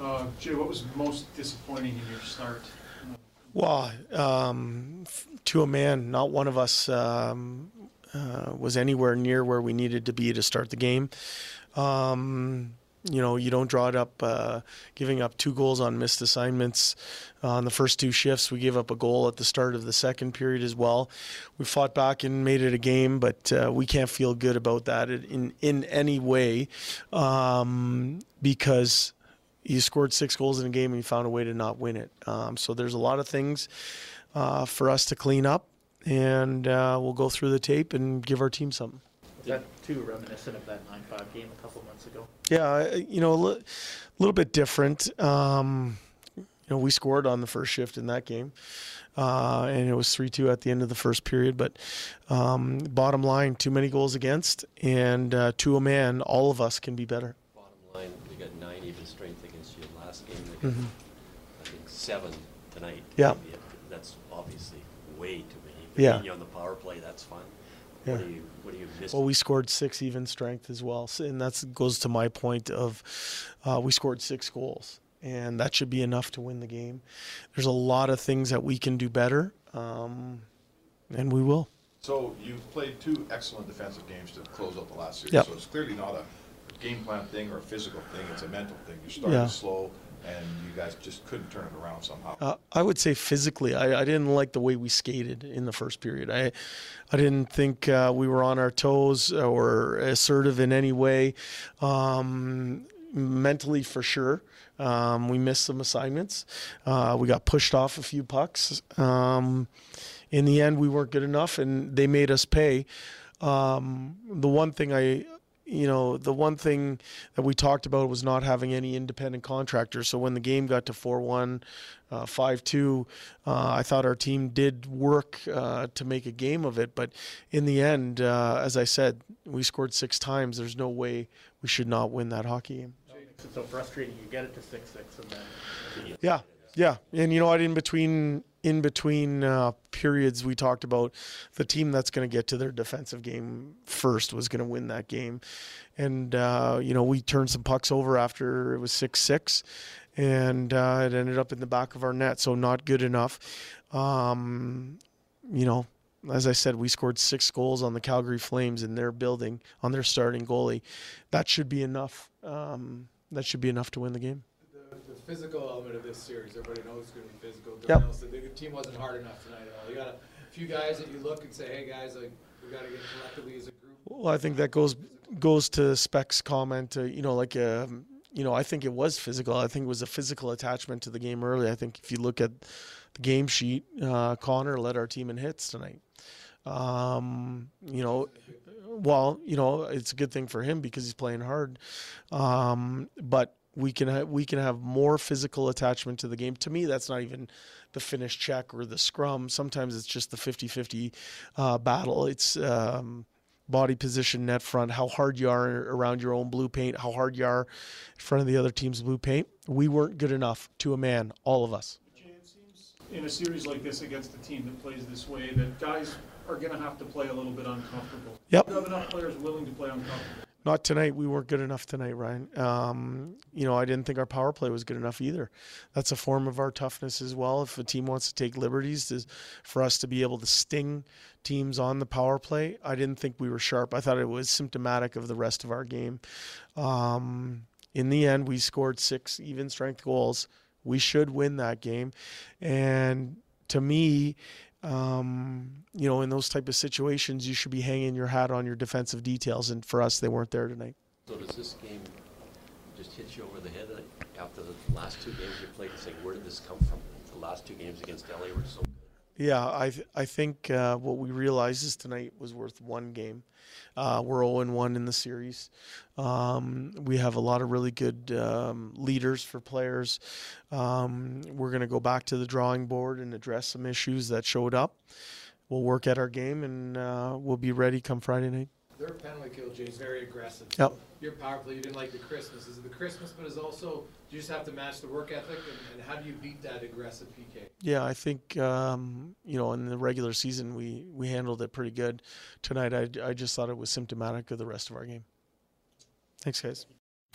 Uh, Jay, what was most disappointing in your start? Well, um, to a man, not one of us um, uh, was anywhere near where we needed to be to start the game. Um, you know, you don't draw it up, uh, giving up two goals on missed assignments on the first two shifts. We gave up a goal at the start of the second period as well. We fought back and made it a game, but uh, we can't feel good about that in in any way um, because you scored six goals in a game and you found a way to not win it. Um, so there's a lot of things uh, for us to clean up, and uh, we'll go through the tape and give our team something. Is that too reminiscent of that 9-5 game a couple months ago? Yeah, you know, a li- little bit different. Um, you know, we scored on the first shift in that game, uh, and it was three-two at the end of the first period. But um, bottom line, too many goals against, and uh, to a man, all of us can be better. Bottom line, you got nine even strength against you last game. They got, I think, seven tonight. Yeah. That's obviously way too many. But Yeah. being you on the power play, that's fine. Yeah. What do you, what do you miss? Well, we scored six even strength as well, so, and that goes to my point of uh, we scored six goals, and that should be enough to win the game. There's a lot of things that we can do better, um, and we will. So you've played two excellent defensive games to close out the last series. Yep. So it's clearly not a game plan thing or a physical thing. It's a mental thing. You started Yeah. slow, and you guys just couldn't turn it around somehow. Uh, I would say physically, I, I didn't like the way we skated in the first period. I, I didn't think uh, we were on our toes or assertive in any way. Um, mentally, for sure, um, we missed some assignments. Uh, we got pushed off a few pucks. Um, in the end, we weren't good enough, and they made us pay. Um, the one thing I you know, the one thing that we talked about was not having any independent contractors. So when the game got to 4 1, uh, 5 2, uh, I thought our team did work uh, to make a game of it. But in the end, uh, as I said, we scored six times. There's no way we should not win that hockey game. It's so frustrating. You get it to 6-6 and then. Yeah, yeah, and you know what? In between, in between uh, periods, we talked about the team that's going to get to their defensive game first was going to win that game, and uh, you know we turned some pucks over after it was six six, and uh, it ended up in the back of our net, so not good enough. Um, you know, as I said, we scored six goals on the Calgary Flames in their building on their starting goalie. That should be enough. Um, that should be enough to win the game. Physical element of this series, everybody knows it's going to be physical. Yep. Said the team wasn't hard enough tonight at all. You got a few guys that you look and say, hey guys, like we got to get collectively as a group. Well, I think that goes goes to Speck's comment. Uh, you know, like um, you know, I think it was physical. I think it was a physical attachment to the game early. I think if you look at the game sheet, uh, Connor led our team in hits tonight. Um, you know, well, you know, it's a good thing for him because he's playing hard. Um, but we can ha- we can have more physical attachment to the game. To me, that's not even the finish check or the scrum. Sometimes it's just the 50-50 uh, battle. It's um, body position, net front, how hard you are around your own blue paint, how hard you are in front of the other team's blue paint. We weren't good enough to a man, all of us. Jay, it seems in a series like this against a team that plays this way, that guys are going to have to play a little bit uncomfortable. Yep. You have enough players willing to play uncomfortable. Not tonight. We weren't good enough tonight, Ryan. Um, you know, I didn't think our power play was good enough either. That's a form of our toughness as well. If a team wants to take liberties to, for us to be able to sting teams on the power play, I didn't think we were sharp. I thought it was symptomatic of the rest of our game. Um, in the end, we scored six even strength goals. We should win that game. And to me, um, you know, in those type of situations, you should be hanging your hat on your defensive details. And for us, they weren't there tonight. So does this game just hit you over the head after the last two games you played and say, where did this come from? The last two games against LA were so. Yeah, I th- I think uh, what we realized is tonight was worth one game. Uh, we're 0 1 in the series. Um, we have a lot of really good um, leaders for players. Um, we're going to go back to the drawing board and address some issues that showed up. We'll work at our game and uh, we'll be ready come Friday night. Their penalty kill, Jay, is very aggressive. Yep. Your power play, you didn't like the Christmas. Is it the Christmas, but is also you just have to match the work ethic, and, and how do you beat that aggressive PK? Yeah, I think um, you know in the regular season we we handled it pretty good. Tonight I I just thought it was symptomatic of the rest of our game. Thanks, guys.